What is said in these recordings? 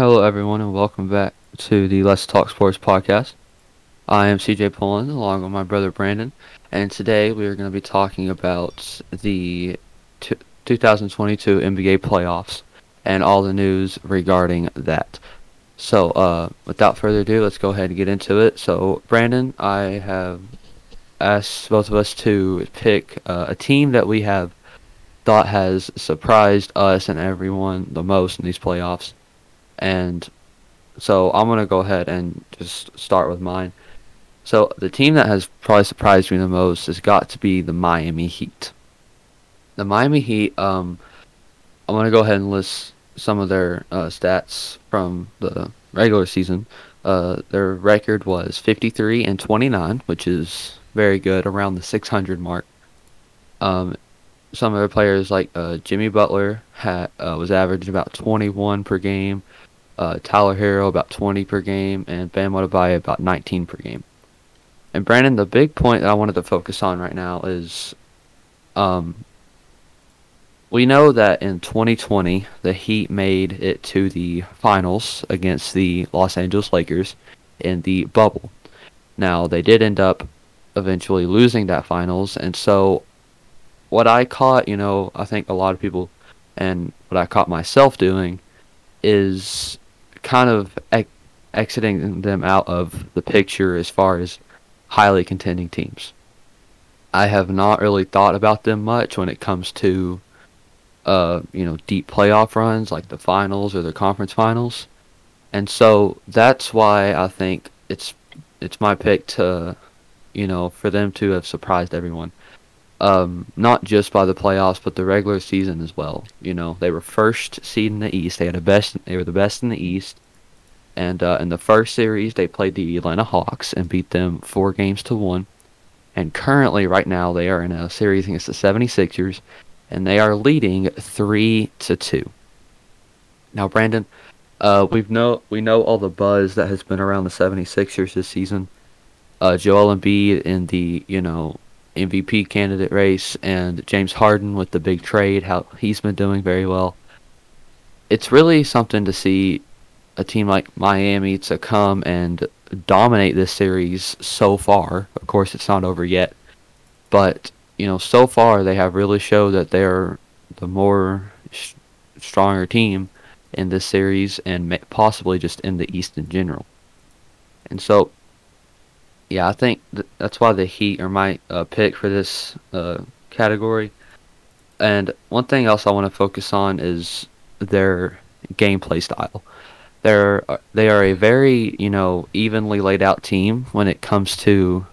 Hello, everyone, and welcome back to the Let's Talk Sports podcast. I am CJ Pullen, along with my brother Brandon, and today we are going to be talking about the t- 2022 NBA playoffs and all the news regarding that. So, uh, without further ado, let's go ahead and get into it. So, Brandon, I have asked both of us to pick uh, a team that we have thought has surprised us and everyone the most in these playoffs. And so I'm to go ahead and just start with mine. So the team that has probably surprised me the most has got to be the Miami Heat. The Miami Heat, um, I'm to go ahead and list some of their uh, stats from the regular season. Uh, their record was 53 and 29, which is very good, around the 600 mark. Um, some of their players, like uh, Jimmy Butler, had uh, was averaging about 21 per game. Uh, Tyler Herro about 20 per game, and Bam Adebayo about 19 per game. And Brandon, the big point that I wanted to focus on right now is, um, we know that in 2020 the Heat made it to the finals against the Los Angeles Lakers in the bubble. Now they did end up eventually losing that finals, and so what I caught, you know, I think a lot of people, and what I caught myself doing, is kind of ex- exiting them out of the picture as far as highly contending teams. I have not really thought about them much when it comes to, uh, you know, deep playoff runs like the finals or the conference finals, and so that's why I think it's it's my pick to, you know, for them to have surprised everyone um, not just by the playoffs, but the regular season as well. You know, they were first seed in the East. They had a best. They were the best in the East. And uh, in the first series, they played the Atlanta Hawks and beat them four games to one. And currently, right now, they are in a series against the 76ers, and they are leading three to two. Now, Brandon, uh, we've know we know all the buzz that has been around the 76ers this season. Uh, Joel Embiid in the you know MVP candidate race, and James Harden with the big trade, how he's been doing very well. It's really something to see a team like Miami to come and dominate this series so far. Of course, it's not over yet, but you know, so far they have really showed that they're the more sh- stronger team in this series and possibly just in the East in general. And so yeah, I think th- that's why the Heat are my uh, pick for this uh, category. And one thing else I want to focus on is their gameplay style. They're uh, they are a very you know evenly laid out team when it comes to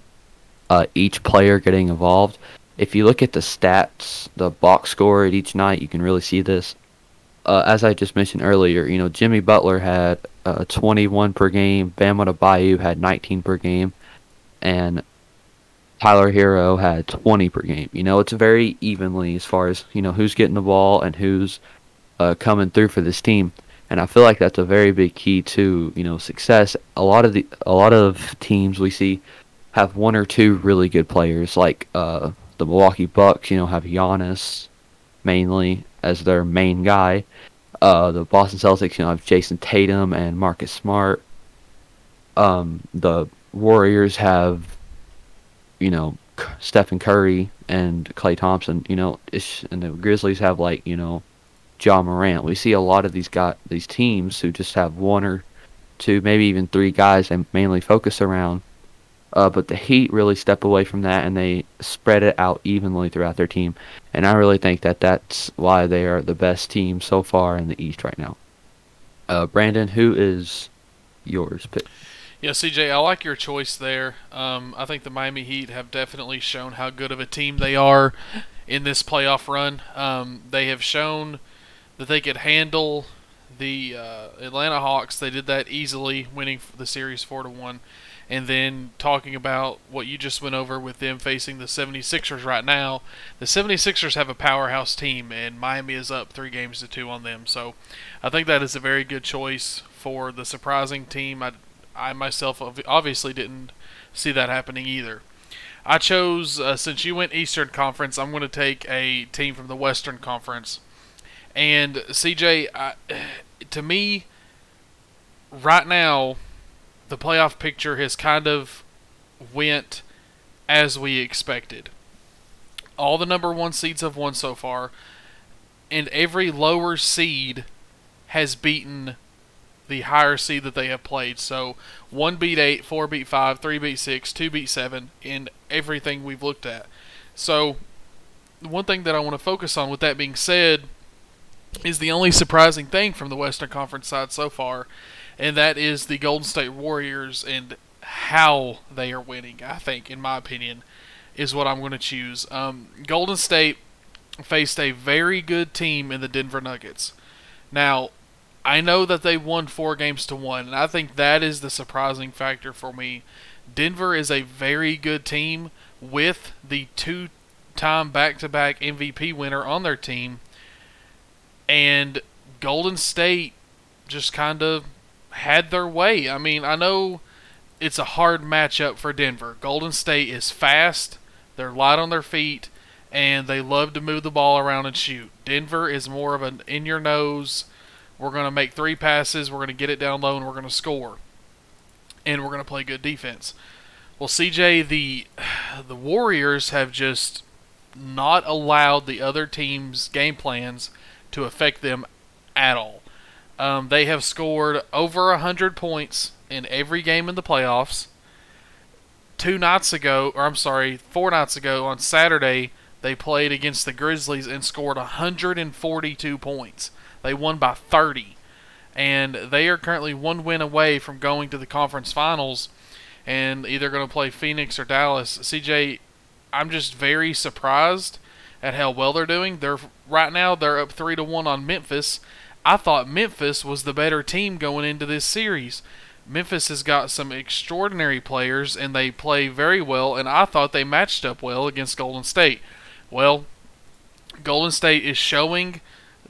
uh, each player getting involved. If you look at the stats, the box score at each night, you can really see this. Uh, as I just mentioned earlier, you know Jimmy Butler had uh, 21 per game. Bam Adebayo had 19 per game and Tyler Herro had 20 per game. You know, it's very evenly as far as you know who's getting the ball and who's uh, coming through for this team. And I feel like that's a very big key to you know success. A lot of the a lot of teams we see have one or two really good players, like uh, the Milwaukee Bucks. You know, have Giannis mainly as their main guy. Uh, the Boston Celtics, you know, have Jayson Tatum and Marcus Smart. Um, the Warriors have, you know, Stephen Curry and Klay Thompson. You know, and the Grizzlies have like you know, Ja Morant. We see a lot of these got these teams who just have one or two, maybe even three guys they mainly focus around. Uh, but the Heat really step away from that and they spread it out evenly throughout their team. And I really think that that's why they are the best team so far in the East right now. Uh, Brandon, who is yours pick? Yeah, CJ, I like your choice there. Um, I think the Miami Heat have definitely shown how good of a team they are in this playoff run. Um, they have shown that they could handle the uh, Atlanta Hawks. They did that easily, winning the series four to one. And then talking about what you just went over with them facing the 76ers right now, the 76ers have a powerhouse team, and Miami is up three games to two on them. So I think that is a very good choice for the surprising team. I, I myself obviously didn't see that happening either. I chose, uh, since you went Eastern Conference, I'm going to take a team from the Western Conference. And CJ, I, to me, right now, the playoff picture has kind of went as we expected. All the number one seeds have won so far, and every lower seed has beaten the higher seed that they have played. So one beat eight, four beat five, three beat six, two beat seven in everything we've looked at. So one thing that I want to focus on with that being said is the only surprising thing from the Western Conference side so far, and that is the Golden State Warriors and how they are winning, I think, in my opinion, is what I'm going to choose. Um, Golden State faced a very good team in the Denver Nuggets. Now, I know that they won four games to one, and I think that is the surprising factor for me. Denver is a very good team with the two time back to back MVP winner on their team. And Golden State just kind of had their way. I mean, I know it's a hard matchup for Denver. Golden State is fast, they're light on their feet, and they love to move the ball around and shoot. Denver is more of an in your nose. We're going to make three passes, we're going to get it down low, and we're going to score. And we're going to play good defense. Well, CJ, the the Warriors have just not allowed the other team's game plans to affect them at all. Um, they have scored over 100 points in every game in the playoffs. Two nights ago, or I'm sorry, four nights ago on Saturday, they played against the Grizzlies and scored 142 points. They won by 30. And they are currently one win away from going to the conference finals and either going to play Phoenix or Dallas. CJ, I'm just very surprised at how well they're doing. They're right now they're up three to one on Memphis. I thought Memphis was the better team going into this series. Memphis has got some extraordinary players and they play very well, and I thought they matched up well against Golden State. Well, Golden State is showing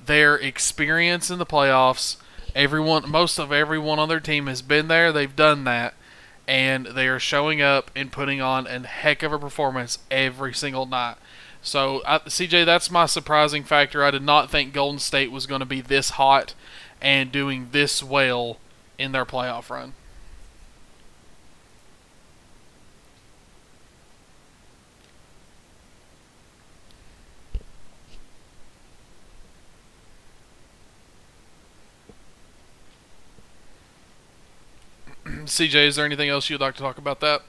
their experience in the playoffs. Everyone, most of everyone on their team has been there. They've done that and they are showing up and putting on a heck of a performance every single night. So, I, CJ, that's my surprising factor. I did not think Golden State was going to be this hot and doing this well in their playoff run. CJ, is there anything else you'd like to talk about that?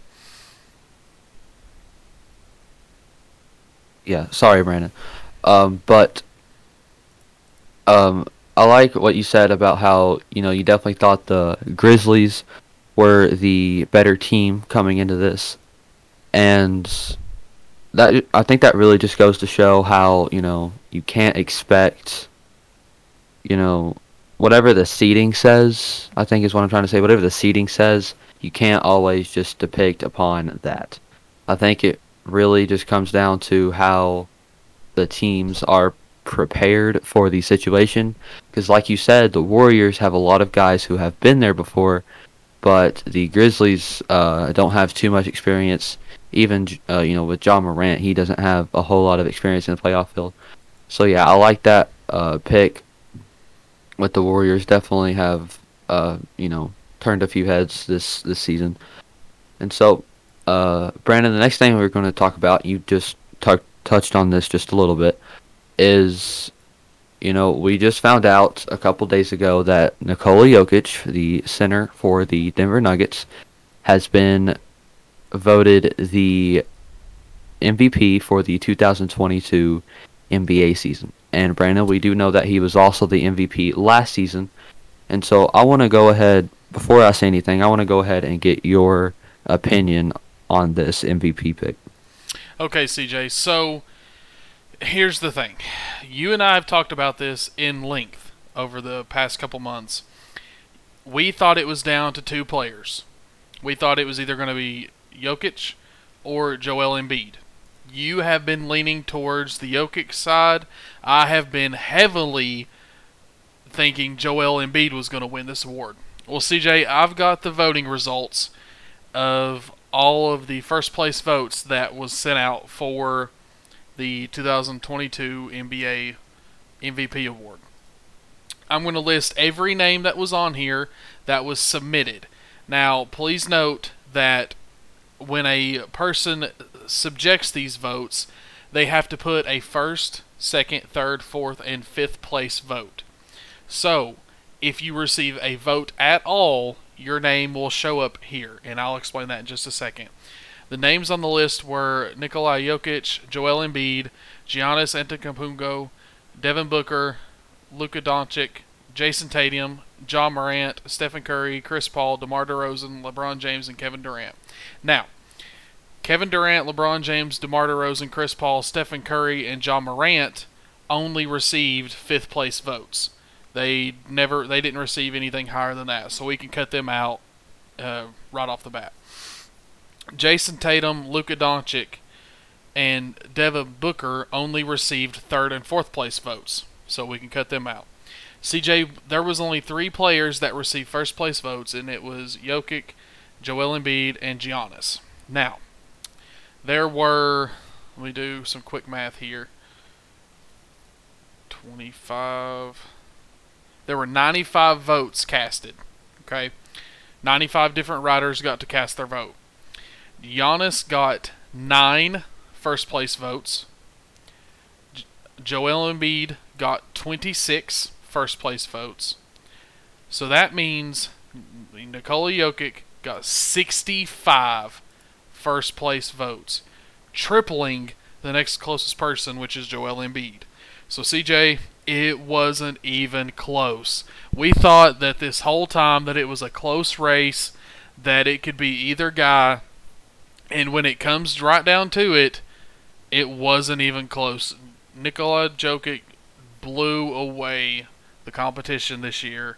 Yeah, sorry, Brandon. Um, but um, I like what you said about how you know you definitely thought the Grizzlies were the better team coming into this, and that I think that really just goes to show how you know you can't expect you know whatever the seating says, I think is what I'm trying to say. Whatever the seating says, you can't always just depict upon that. I think it really just comes down to how the teams are prepared for the situation. Because, like you said, the Warriors have a lot of guys who have been there before, but the Grizzlies uh, don't have too much experience. Even uh, you know with Ja Morant, he doesn't have a whole lot of experience in the playoff field. So yeah, I like that uh, pick but the Warriors definitely have, uh, you know, turned a few heads this this season. And so, uh, Brandon, the next thing we're going to talk about, you just t- touched on this just a little bit, is, you know, we just found out a couple days ago that Nikola Jokic, the center for the Denver Nuggets, has been voted the MVP for the 2022 NBA season. And Brandon, we do know that he was also the MVP last season. And so I want to go ahead, before I say anything, I want to go ahead and get your opinion on this MVP pick. Okay, CJ. So here's the thing. You and I have talked about this in length over the past couple months. We thought it was down to two players. We thought it was either going to be Jokic or Joel Embiid you have been leaning towards the Jokic side. I have been heavily thinking Joel Embiid was going to win this award. Well, CJ, I've got the voting results of all of the first place votes that was sent out for the 2022 NBA MVP award. I'm going to list every name that was on here that was submitted. Now, please note that when a person subjects these votes, they have to put a first, second, third, fourth, and fifth place vote. So, if you receive a vote at all, your name will show up here, and I'll explain that in just a second. The names on the list were Nikolai Jokic, Joel Embiid, Giannis Antetokounmpo, Devin Booker, Luka Doncic, Jayson Tatum, Ja Morant, Stephen Curry, Chris Paul, DeMar DeRozan, LeBron James, and Kevin Durant. Now, Kevin Durant, LeBron James, DeMar DeRozan, Chris Paul, Stephen Curry, and Ja Morant only received fifth place votes. They never, they didn't receive anything higher than that, so we can cut them out uh, right off the bat. Jayson Tatum, Luka Doncic, and Devin Booker only received third and fourth place votes, so we can cut them out. CJ, there was only three players that received first place votes, and it was Jokic, Joel Embiid, and Giannis. Now, there were, let me do some quick math here. 25. There were 95 votes casted. Okay? 95 different writers got to cast their vote. Giannis got nine first place votes. Joel Embiid got 26 first place votes. So that means Nikola Jokic got 65 first place votes, tripling the next closest person, which is Joel Embiid. So, CJ, it wasn't even close. We thought that this whole time that it was a close race, that it could be either guy, and when it comes right down to it, it wasn't even close. Nikola Jokic blew away the competition this year,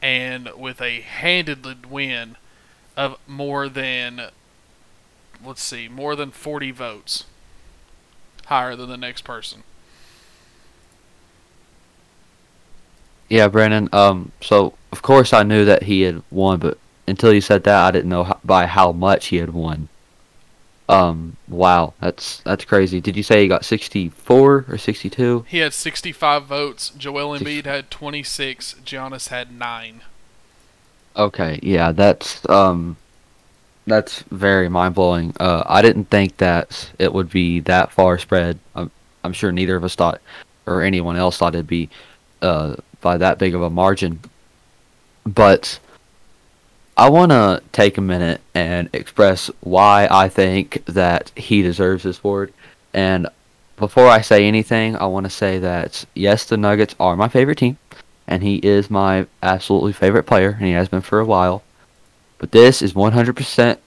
and with a handed win of more than, let's see, more than 40 votes, higher than the next person. Yeah, Brandon. Um, so of course I knew that he had won, but until you said that, I didn't know how, by how much he had won. Um, wow, that's that's crazy. Did you say he got 64 or 62? He had 65 votes. Joel Embiid had 26. Giannis had nine. Okay, yeah, that's um, that's very mind blowing. Uh, I didn't think that it would be that far spread. I'm I'm sure neither of us thought, or anyone else thought it'd be, uh, by that big of a margin. But I want to take a minute and express why I think that he deserves this award. And before I say anything, I want to say that yes, the Nuggets are my favorite team, and he is my absolutely favorite player, and he has been for a while. But this is 100%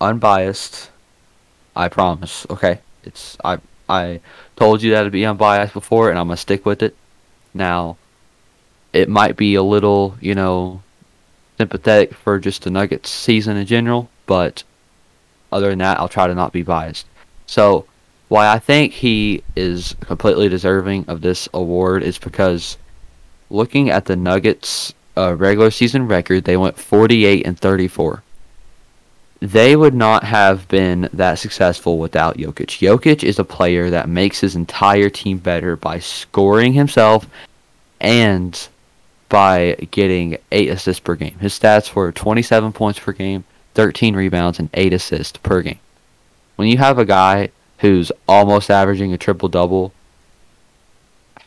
unbiased. I promise. Okay, it's I I told you that to be unbiased before, and I'm gonna stick with it. Now, it might be a little, you know, sympathetic for just the Nuggets season in general, but other than that, I'll try to not be biased. So, why I think he is completely deserving of this award is because looking at the Nuggets' uh, regular season record, they went 48 and 34. They would not have been that successful without Jokic. Jokic is a player that makes his entire team better by scoring himself and by getting 8 assists per game. His stats were 27 points per game, 13 rebounds, and 8 assists per game. When you have a guy who's almost averaging a triple double,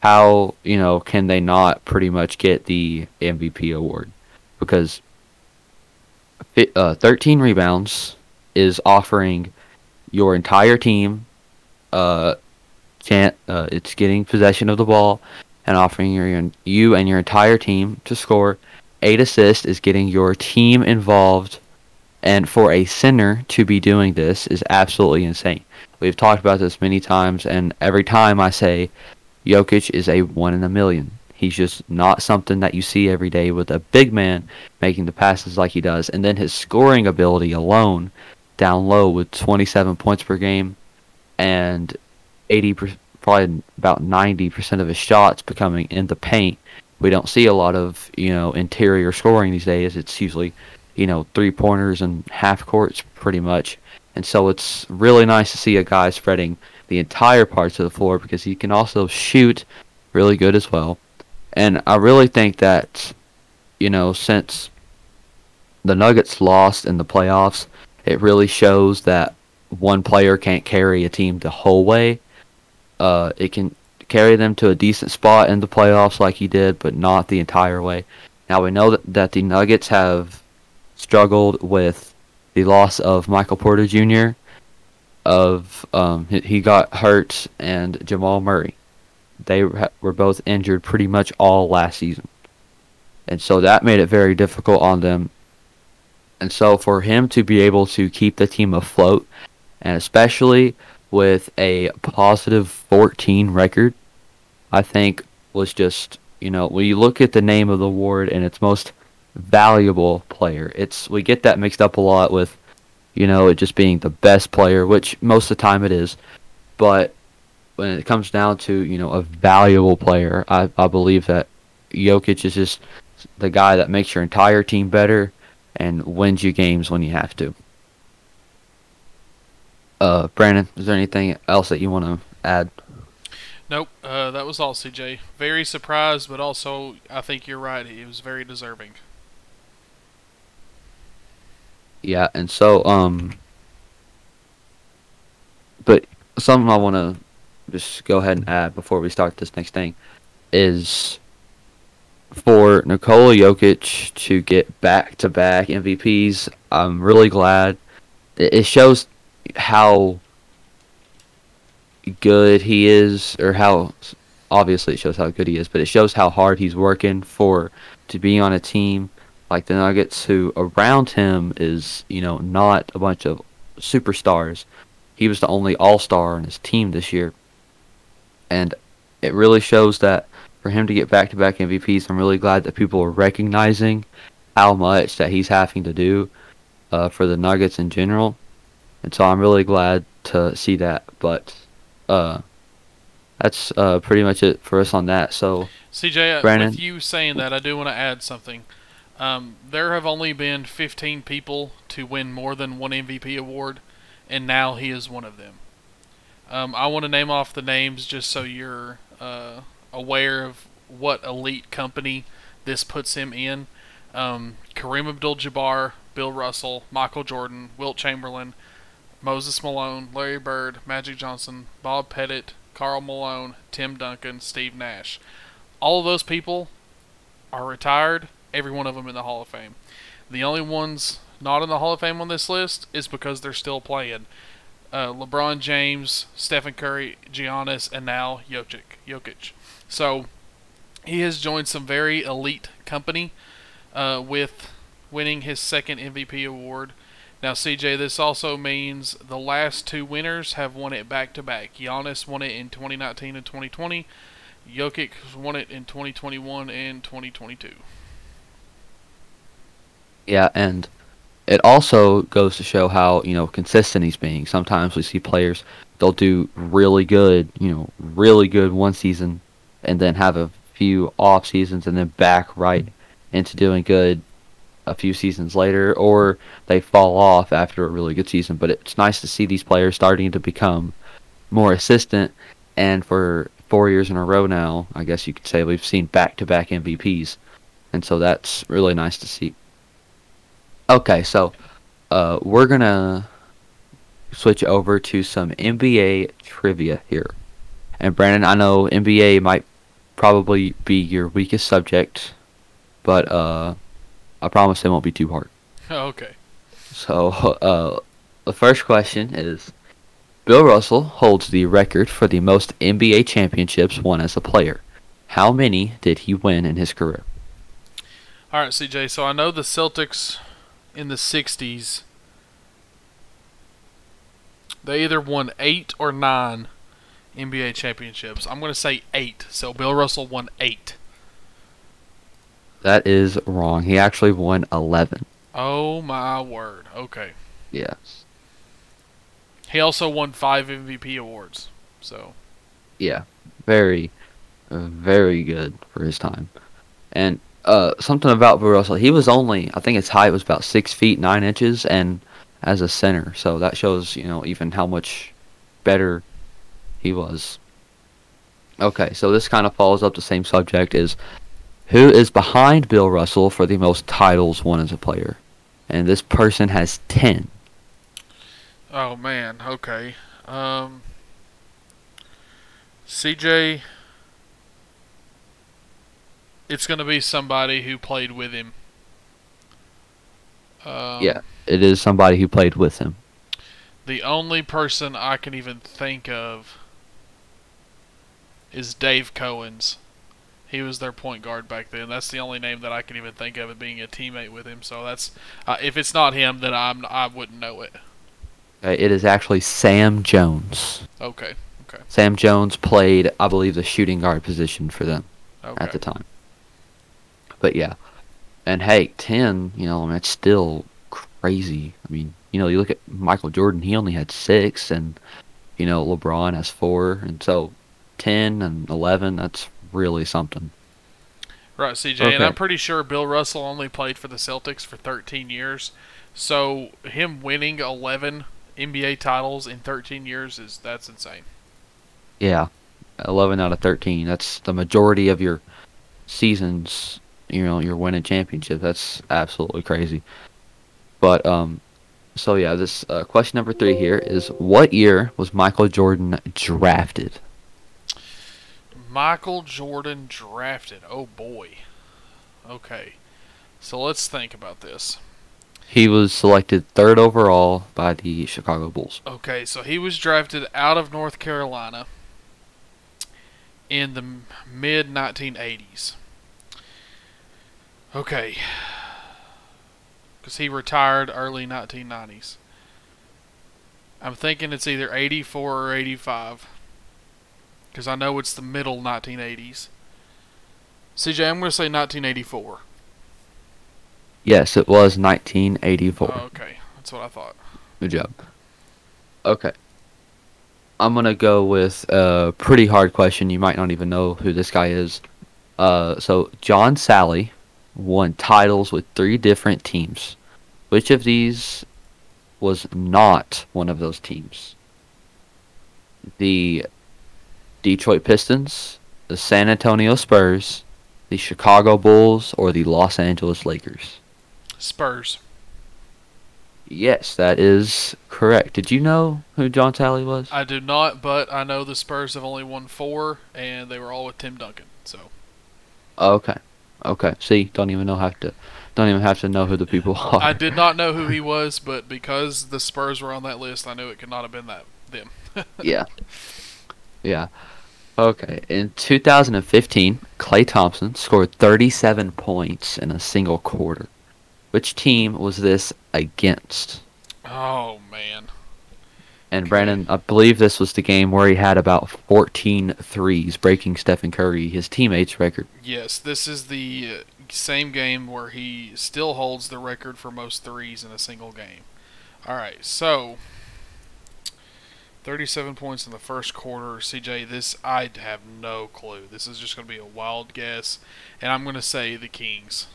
how, you know, can they not pretty much get the MVP award? Because uh, 13 rebounds is offering your entire team uh, can't uh, it's getting possession of the ball and offering your, you and your entire team to score. Eight assists is getting your team involved, and for a center to be doing this is absolutely insane. We've talked about this many times, and every time I say Jokic is a one in a million. He's just not something that you see every day with a big man making the passes like he does. And then his scoring ability alone, down low with 27 points per game and 80 probably about 90% of his shots becoming in the paint. We don't see a lot of, you know, interior scoring these days. It's usually, you know, three pointers and half courts pretty much. And so it's really nice to see a guy spreading the entire parts of the floor because he can also shoot really good as well. And I really think that, you know, since the Nuggets lost in the playoffs, it really shows that one player can't carry a team the whole way. Uh, it can carry them to a decent spot in the playoffs like he did, but not the entire way. Now we know that, that the Nuggets have struggled with the loss of Michael Porter Jr. Of um, he got hurt and Jamal Murray. They were both injured pretty much all last season, and so that made it very difficult on them. And so for him to be able to keep the team afloat, and especially with a positive 14 record, I think was just you know when you look at the name of the award and its most valuable player, it's we get that mixed up a lot with you know it just being the best player, which most of the time it is, but when it comes down to you know a valuable player, I I believe that Jokic is just the guy that makes your entire team better and wins you games when you have to. Uh, Brandon, is there anything else that you want to add? Nope, uh, that was all, CJ. Very surprised, but also I think you're right. He was very deserving. Yeah, and so um, but something I want to just go ahead and add before we start this next thing is for Nikola Jokic to get back to back MVPs. I'm really glad. It shows how good he is, or how obviously it shows how good he is, but it shows how hard he's working for to be on a team like the Nuggets, who around him is you know not a bunch of superstars. He was the only All Star on his team this year, and it really shows that for him to get back to back MVPs, I'm really glad that people are recognizing how much that he's having to do uh, for the Nuggets in general, and so I'm really glad to see that. But uh, that's uh, pretty much it for us on that. So, CJ, uh, Brandon, with you saying that, I do want to add something. Um, there have only been 15 people to win more than one MVP award, and now he is one of them. Um, I want to name off the names just so you're uh, aware of what elite company this puts him in. Um, Kareem Abdul-Jabbar, Bill Russell, Michael Jordan, Wilt Chamberlain, Moses Malone, Larry Bird, Magic Johnson, Bob Pettit, Karl Malone, Tim Duncan, Steve Nash. All of those people are retired, every one of them in the Hall of Fame. The only ones not in the Hall of Fame on this list is because they're still playing. Uh, LeBron James, Stephen Curry, Giannis, and now Jokic. Jokic. So he has joined some very elite company uh, with winning his second MVP award. Now, CJ, this also means the last two winners have won it back to back. Giannis won it in 2019 and 2020. Jokic won it in 2021 and 2022. Yeah, and it also goes to show how you know consistent he's being. Sometimes we see players they'll do really good, you know, really good one season, and then have a few off seasons and then back right into doing good a few seasons later, or they fall off after a really good season. But it's nice to see these players starting to become more assistant, and for four years in a row now, I guess you could say we've seen back-to-back MVPs, and so that's really nice to see. Okay, so uh, we're gonna switch over to some NBA trivia here. And Brandon, I know NBA might probably be your weakest subject, but uh, I promise it won't be too hard. okay. So, uh, the first question is Bill Russell holds the record for the most NBA championships won as a player. How many did he win in his career? All right, CJ. So I know the Celtics in the 60s they either won 8 or 9 NBA championships. I'm going to say 8. So Bill Russell won 8. That is wrong. He actually won 11. Oh my word. Okay. Yes. He also won five MVP awards. So. Yeah, very, very good for his time. And uh, something about Bill Russell, he was only, I think his height was about six feet nine inches, and as a center, so that shows you know even how much better he was. Okay, so this kind of follows up the same subject is who is behind Bill Russell for the most titles won as a player? And this person has 10. Oh man, okay. Um CJ it's going to be somebody who played with him. Um, yeah, it is somebody who played with him. The only person I can even think of is Dave Cowens. He was their point guard back then. That's the only name that I can even think of it being a teammate with him. So that's uh, if it's not him, then I'm I wouldn't know it. Okay, it is actually Sam Jones. Okay. Okay. Sam Jones played, I believe, the shooting guard position for them Okay. at the time. But yeah, and hey, ten, you know, I mean, that's still crazy. I mean, you know, you look at Michael Jordan; he only had six, and you know, LeBron has four, and so ten and eleven, that's really something. Right, CJ, Okay. and I'm pretty sure Bill Russell only played for the Celtics for 13 years. So him winning 11 NBA titles in 13 years is that's insane. Yeah, eleven out of thirteen. That's the majority of your seasons. You know, you're winning championship. That's absolutely crazy. But um, so yeah, this uh, question number three here is: What year was Michael Jordan drafted? Michael Jordan drafted. Oh boy. Okay. So let's think about this. He was selected third overall by the Chicago Bulls. Okay, so he was drafted out of North Carolina in the mid 1980s. Okay. Because he retired early 1990s. I'm thinking it's either 84 or 85. Because I know it's the middle 1980s. CJ, I'm going to say 1984. Yes, it was 1984. Oh, okay, that's what I thought. Good job. Okay. I'm gonna go with a pretty hard question. You might not even know who this guy is. Uh, so John Salley won titles with three different teams. Which of these was not one of those teams? The Detroit Pistons, the San Antonio Spurs, the Chicago Bulls, or the Los Angeles Lakers? Spurs. Yes, that is correct. Did you know who John Salley was? I do not, but I know the Spurs have only won four, and they were all with Tim Duncan. So Okay. Okay. See, don't even know have to don't even have to know who the people are. I did not know who he was, but because the Spurs were on that list, I knew it could not have been that them. yeah. Yeah. Okay. In 2015, Klay Thompson scored 37 points in a single quarter. Which team was this against? Oh man. And Brandon, I believe this was the game where he had about 14 threes, breaking Stephen Curry, his teammates' record. Yes, this is the uh, same game where he still holds the record for most threes in a single game. All right, so 37 points in the first quarter. CJ, this I have no clue. This is just going to be a wild guess, and I'm going to say the Kings.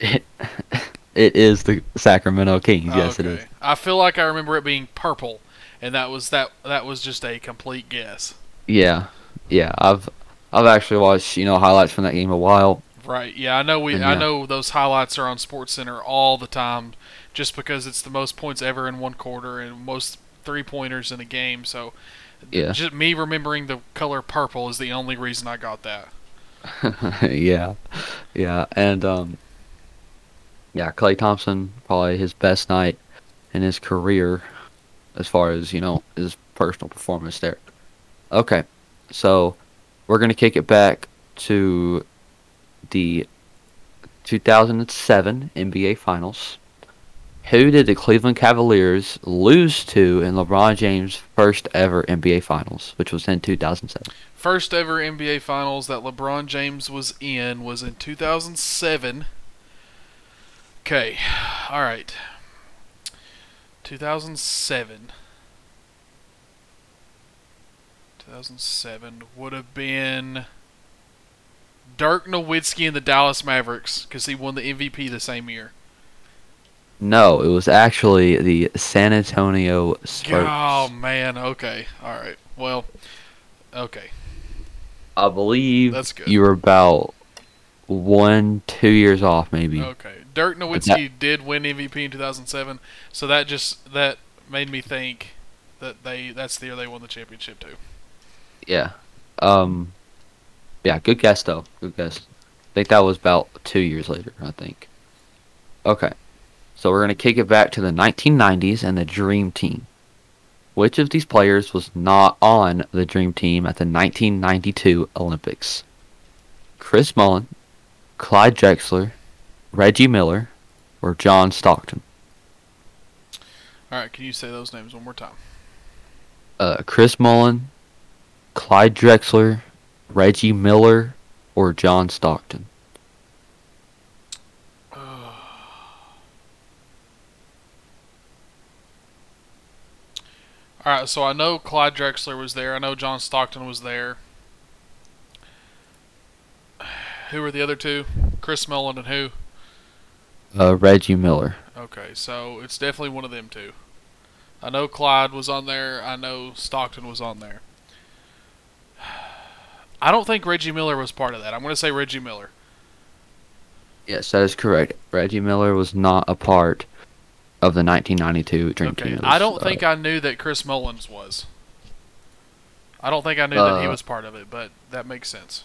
It, is the Sacramento Kings. Yes, it is. I feel like I remember it being purple, and that was that. That was just a complete guess. Yeah, yeah. I've I've actually watched you know highlights from that game a while. Right. Yeah, I know. We. And I know those highlights are on Sports Center all the time, just because it's the most points ever in one quarter and most three pointers in a game. So, Yeah, just me remembering the color purple is the only reason I got that. yeah, yeah, and um, yeah, Klay Thompson probably his best night in his career, as far as you know his personal performance there. Okay, so we're gonna kick it back to the 2007 NBA Finals. Who did the Cleveland Cavaliers lose to in LeBron James' first ever NBA Finals, which was in 2007? First ever NBA Finals that LeBron James was in was in 2007. Okay, all right. 2007. 2007 would have been Dirk Nowitzki and the Dallas Mavericks because he won the MVP the same year. No, it was actually the San Antonio Spurs. Oh man, okay, all right. Well, Okay, I believe That's good. you were about one, two years off, maybe. okay. Dirk Nowitzki did win MVP in 2007, so that just that made me think that they that's the year they won the championship too. Yeah. Um. Yeah. Good guess though. Good guess. I think that was about two years later. I think. Okay. So we're gonna kick it back to the 1990s and the Dream Team. Which of these players was not on the Dream Team at the 1992 Olympics? Chris Mullin, Clyde Drexler, Reggie Miller, or John Stockton? All right, can you say those names one more time? Uh, Chris Mullin, Clyde Drexler, Reggie Miller, or John Stockton? All right, so I know Clyde Drexler was there. I know John Stockton was there. Who were the other two? Chris Mullin and who? Uh, Reggie Miller. Okay, so it's definitely one of them two. I know Clyde was on there. I know Stockton was on there. I don't think Reggie Miller was part of that. I'm going to say Reggie Miller. Yes, that is correct. Reggie Miller was not a part of the 1992 Dream Okay, Team. I don't uh, think I knew that Chris Mullins was. I don't think I knew that he Uh, was part of it, but that makes sense.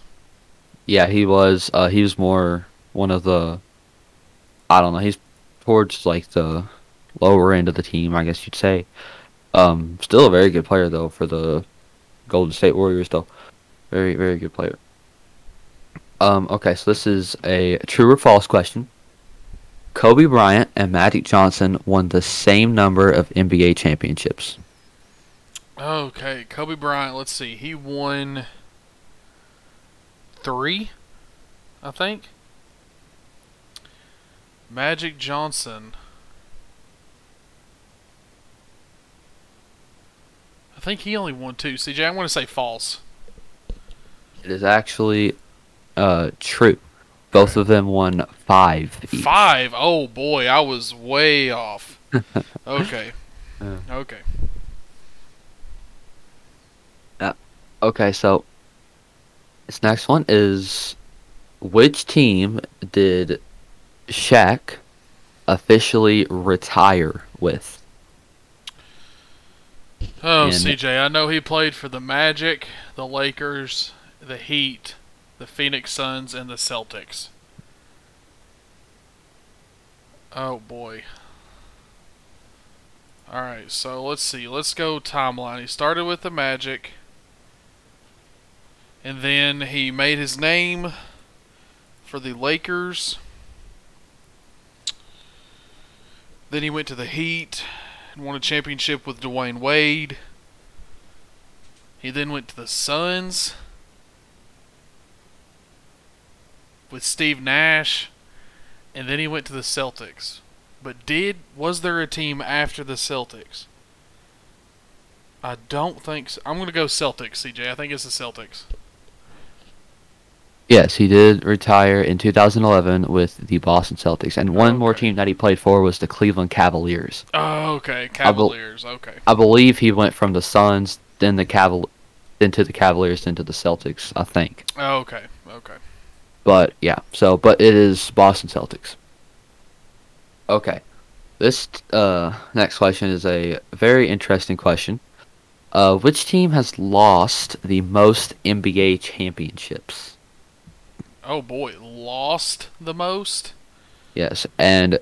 Yeah, he was. Uh, he was more one of the. I don't know. He's towards like the lower end of the team, I guess you'd say. Um, still a very good player though for the Golden State Warriors though. Very very good player. Um, okay, so this is a true or false question. Kobe Bryant and Magic Johnson won the same number of NBA championships. Okay, Kobe Bryant. Let's see. He won three, I think. Magic Johnson. I think he only won two. CJ, I'm going to say false. It is actually uh, true. Both of them won five. each. Five. Oh boy, I was way off. Okay. Yeah. Okay. Okay, so this next one is which team did Shaq officially retire with? Oh, And- CJ, I know he played for the Magic, the Lakers, the Heat, the Phoenix Suns, and the Celtics. Oh boy. Alright, so let's see. Let's go timeline. He started with the Magic. And then he made his name for the Lakers. Then he went to the Heat and won a championship with Dwyane Wade. He then went to the Suns with Steve Nash, and then he went to the Celtics. But did was there a team after the Celtics? I don't think so. I'm going to go Celtics, CJ. I think it's the Celtics. Yes, he did retire in 2011 with the Boston Celtics, and one more team that he played for was the Cleveland Cavaliers. Oh, okay. Cavaliers. Okay. I believe he went from the Suns, then the Caval, then to the Cavaliers, then to the Celtics. I think, Oh, okay. Okay. but yeah. So, but it is Boston Celtics. Okay, this uh, next question is a very interesting question. Uh, which team has lost the most NBA championships? Oh boy, lost the most. Yes, and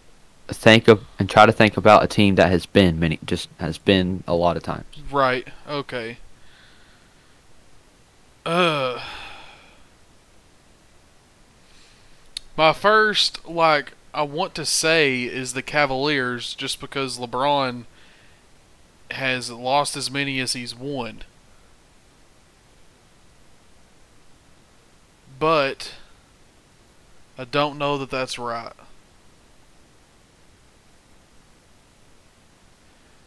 think of and try to think about a team that has been many, just has been a lot of times. Right. Okay. Uh. My first, like, I want to say is the Cavaliers, just because LeBron has lost as many as he's won. But I don't know that that's right.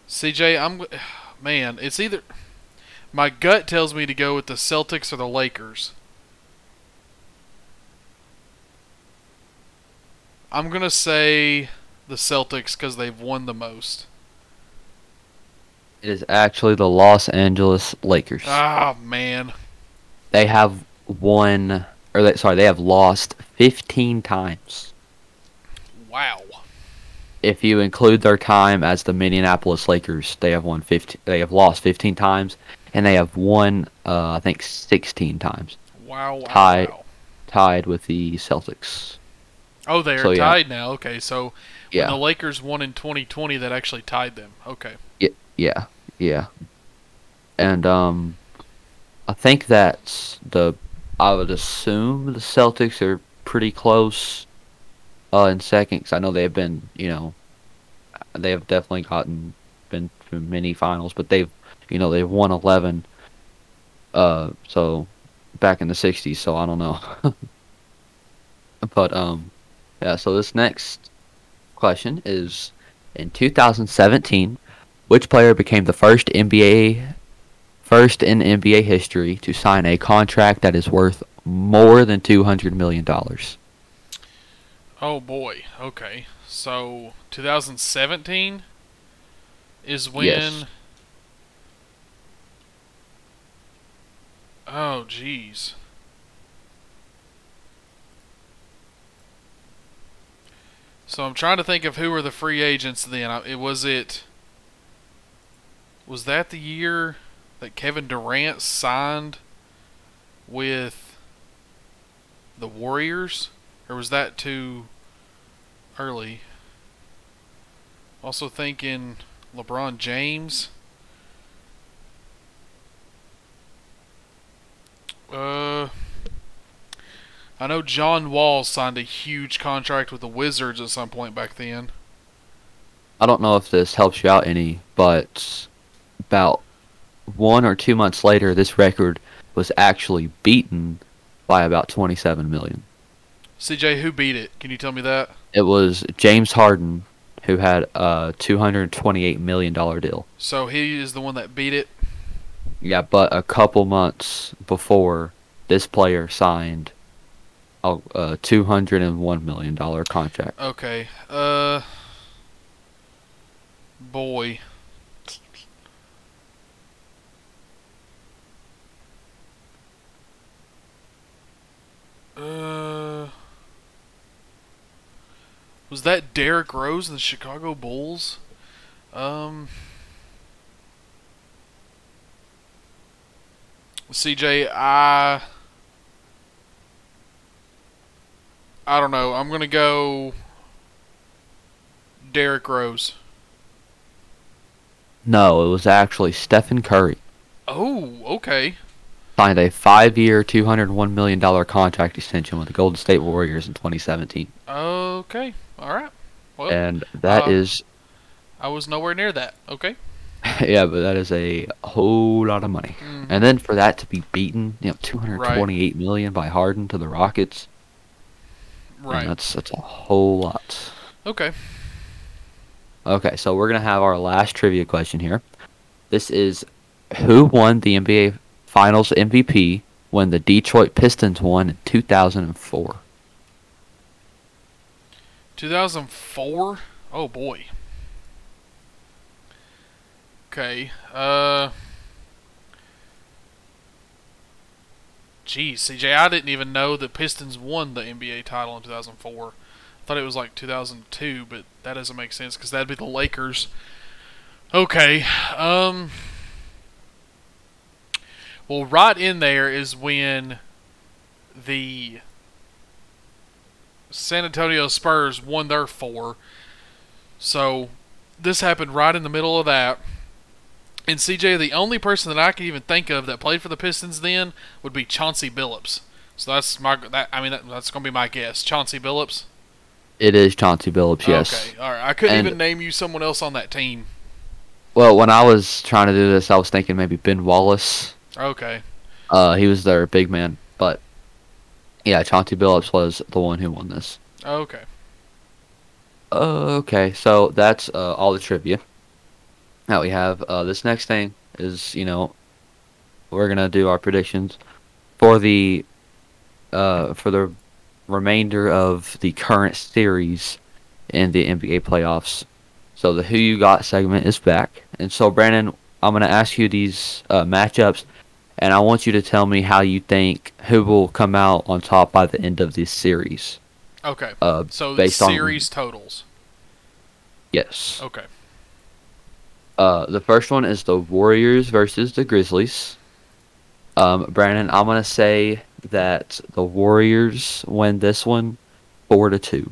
CJ, I'm man, it's either my gut tells me to go with the Celtics or the Lakers. I'm going to say the Celtics cuz they've won the most. It is actually the Los Angeles Lakers. Ah, man. they have won, or they, sorry, they have lost 15 times. Wow. If you include their time as the Minneapolis Lakers, they have won 15. They have lost 15 times, and they have won, uh, I think, 16 times, Wow. Wow. Tied. wow. tied with the Celtics. Oh, they are So, yeah. tied now. Okay, so Yeah. when the Lakers won in 2020, that actually tied them. Okay. Yeah, yeah. yeah. And um I think that's the I would assume the Celtics are pretty close uh in second cuz I know they've been, you know, they have definitely gotten been to many finals, but they've, you know, they've won 11 uh so back in the 60s, so I don't know. but um yeah, so this next question is in 2017 which player became the first NBA first in NBA history to sign a contract that is worth more than 200 million dollars? Oh boy. Okay. So 2017 is when. Yes. Oh jeez. So I'm trying to think of who were the free agents then. It was it. Was that the year that Kevin Durant signed with the Warriors, or was that too early? Also thinking LeBron James. Uh, I know John Wall signed a huge contract with the Wizards at some point back then. I don't know if this helps you out any, but about one or two months later, this record was actually beaten by about 27 million. CJ, who beat it? Can you tell me that? It was James Harden who had a 228 million dollar deal. So he is the one that beat it. Yeah, but a couple months before this player signed a, a 201 million dollar contract. Okay. Uh. Boy. Uh. Was that Derrick Rose and the Chicago Bulls? Um. CJ, I. I don't know. I'm gonna go Derrick Rose. No, it was actually Stephen Curry Oh, okay. Signed a five-year, 201 million dollar contract extension with the Golden State Warriors in 2017, Okay. All right. Well, and that uh, is I was nowhere near that. Okay. yeah, but that is a whole lot of money. Mhm. And then for that to be beaten, you know, 228 million by Harden to the Rockets, Right. that's that's a whole lot. Okay. Okay, so we're gonna have our last trivia question here. This is who won the NBA Finals MVP when the Detroit Pistons won in 2004? 2004. Oh boy. Okay. Uh. Geez, CJ, I didn't even know the Pistons won the NBA title in 2004. I thought it was like 2002, but that doesn't make sense because that'd be the Lakers. Okay. Um. Well, right in there is when the San Antonio Spurs won their four. So this happened right in the middle of that. And CJ, the only person that I can even think of that played for the Pistons then would be Chauncey Billups. So that's my that I mean that, that's gonna be my guess. Chauncey Billups. It is Chauncey Billups, yes. Okay. All right. I couldn't And- even name you someone else on that team. Well, when I was trying to do this, I was thinking maybe Ben Wallace. Okay. Uh, he was their big man, but yeah, Chauncey Billups was the one who won this. Okay. Okay, so that's uh, all the trivia that we have. Uh, this next thing is, you know, we're gonna do our predictions for the uh, for the remainder of the current series in the NBA playoffs. So the Who You Got segment is back, and so Brandon, I'm gonna ask you these uh, matchups, and I want you to tell me how you think who will come out on top by the end of this series. Okay. Uh, So based on- series totals. yes. Okay. Uh, the first one is the Warriors versus the Grizzlies. Um, Brandon, I'm gonna say that the Warriors win this one, four to two.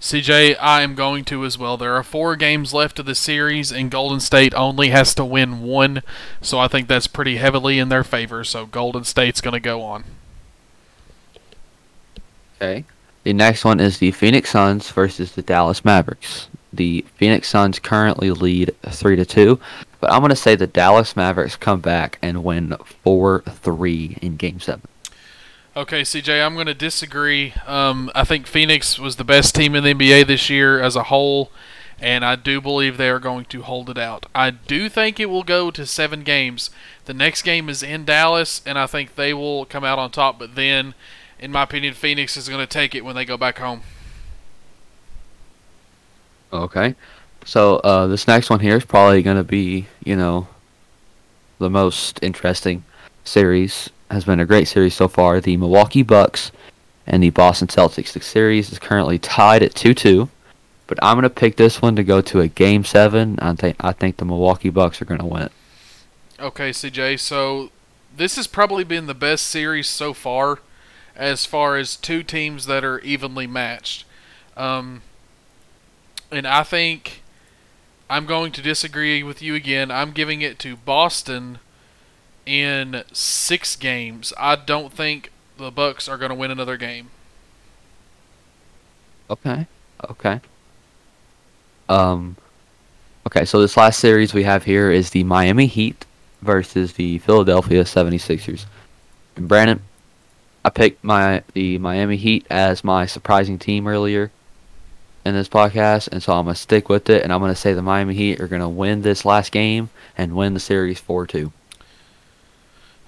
CJ, I am going to as well. There are four games left of the series, and Golden State only has to win one, so I think that's pretty heavily in their favor. So Golden State's going to go on. Okay. The next one is the Phoenix Suns versus the Dallas Mavericks. The Phoenix Suns currently lead three to two, but I'm gonna say the Dallas Mavericks come back and win four three in Game Seven. Okay, CJ, I'm going to disagree. Um, I think Phoenix was the best team in the NBA this year as a whole, and I do believe they are going to hold it out. I do think it will go to seven games. The next game is in Dallas, and I think they will come out on top, but then, in my opinion, Phoenix is going to take it when they go back home. Okay. So uh, this next one here is probably gonna be, you know, the most interesting series. Has been a great series so far. The Milwaukee Bucks and the Boston Celtics. The series is currently tied at two two. But I'm gonna pick this one to go to a game seven. I think I think the Milwaukee Bucks are gonna win it. Okay, CJ. So this has probably been the best series so far, as far as two teams that are evenly matched. Um, and I think I'm going to disagree with you again. I'm giving it to Boston in six games. I don't think the Bucks are going to win another game. Okay. Okay. Um. Okay, so this last series we have here is the Miami Heat versus the Philadelphia 76ers. And Brandon, I picked my the Miami Heat as my surprising team earlier in this podcast, and so I'm gonna stick with it, and I'm gonna say the Miami Heat are gonna win this last game and win the series four two.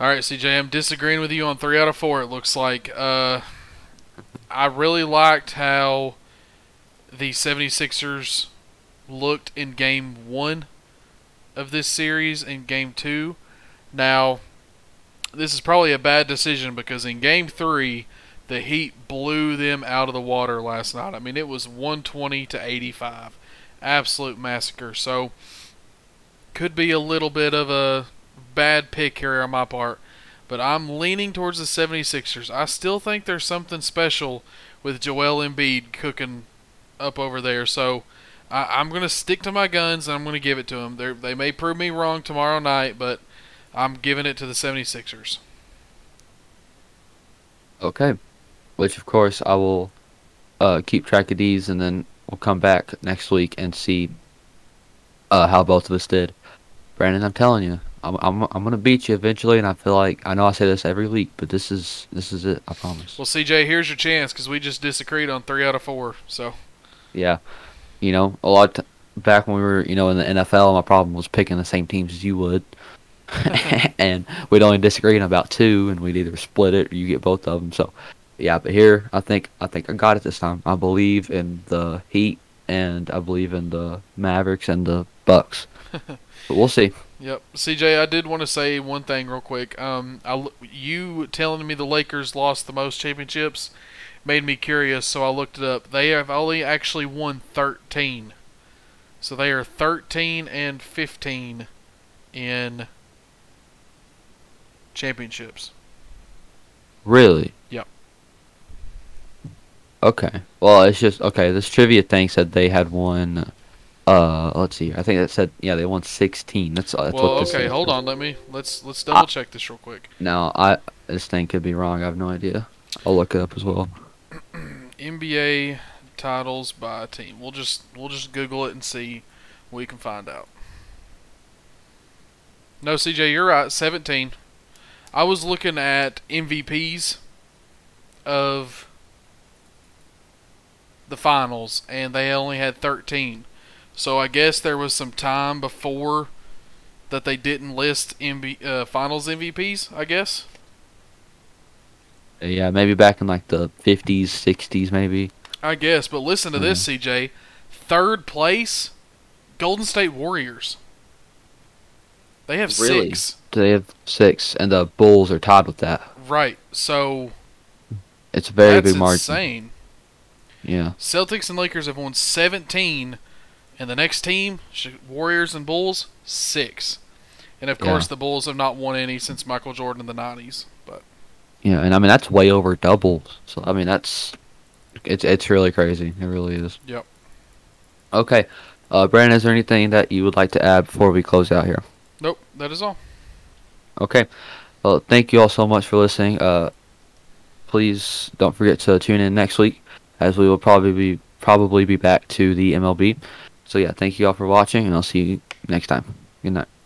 All right, CJ, I'm disagreeing with you on three out of four. It looks like uh, I really liked how the 76ers looked in game one of this series and game two. Now, this is probably a bad decision because in game three, the Heat blew them out of the water last night. I mean, it was 120 to 85. Absolute massacre. So, could be a little bit of a bad pick here on my part, but I'm leaning towards the 76ers. I still think there's something special with Joel Embiid cooking up over there. So I, I'm going to stick to my guns and I'm going to give it to them. They're, they may prove me wrong tomorrow night, but I'm giving it to the 76ers. Okay. Which of course I will uh, keep track of these, and then we'll come back next week and see uh, how both of us did. Brandon, I'm telling you, I'm I'm I'm gonna beat you eventually, and I feel like I know I say this every week, but this is this is it. I promise. Well, CJ, here's your chance because we just disagreed on three out of four. So Yeah, you know, a lot t- back when we were, you know, in the NFL, my problem was picking the same teams as you would, and we'd only disagree on about two, and we'd either split it or you get both of them. So, yeah, but here I think I think I got it this time. I believe in the Heat, and I believe in the Mavericks and the Bucks. but we'll see. Yep, CJ, I did want to say one thing real quick. Um, I you telling me the Lakers lost the most championships made me curious, so I looked it up. They have only actually won 13, so they are 13 and 15 in championships. Really? Yep. Okay. Well, it's just okay. This trivia thing said they had won. Uh, let's see. I think it said yeah they won 16. That's, that's well, what this okay, says. hold on. Let me let's let's double check this real quick. Now I this thing could be wrong. I have no idea. I'll look it up as well. NBA titles by team. We'll just we'll just Google it and see what we can find out. No, CJ, you're right. 17. I was looking at MVPs of the finals, and they only had 13. So I guess there was some time before that they didn't list MV, uh, finals MVPs. I guess. Yeah, maybe back in like the 50s, 60s, maybe. I guess, but listen to this, CJ. Third place, Golden State Warriors. They have Really? six. They have six, and the Bulls are tied with that. Right. So It's a very big margin. insane. Yeah. Celtics and Lakers have won 17, and the next team, Warriors and Bulls, six. And of Yeah. course, the Bulls have not won any since Michael Jordan in the 90s. But Yeah, and I mean that's way over doubles. So I mean that's it's it's really crazy. It really is. Yep. Okay. Uh Brandon, is there anything that you would like to add before we close out here? nope, that is all. Okay. Well, thank you all so much for listening. Uh please don't forget to tune in next week as we will probably be probably be back to the MLB. So yeah, thank you all for watching and I'll see you next time. Good night.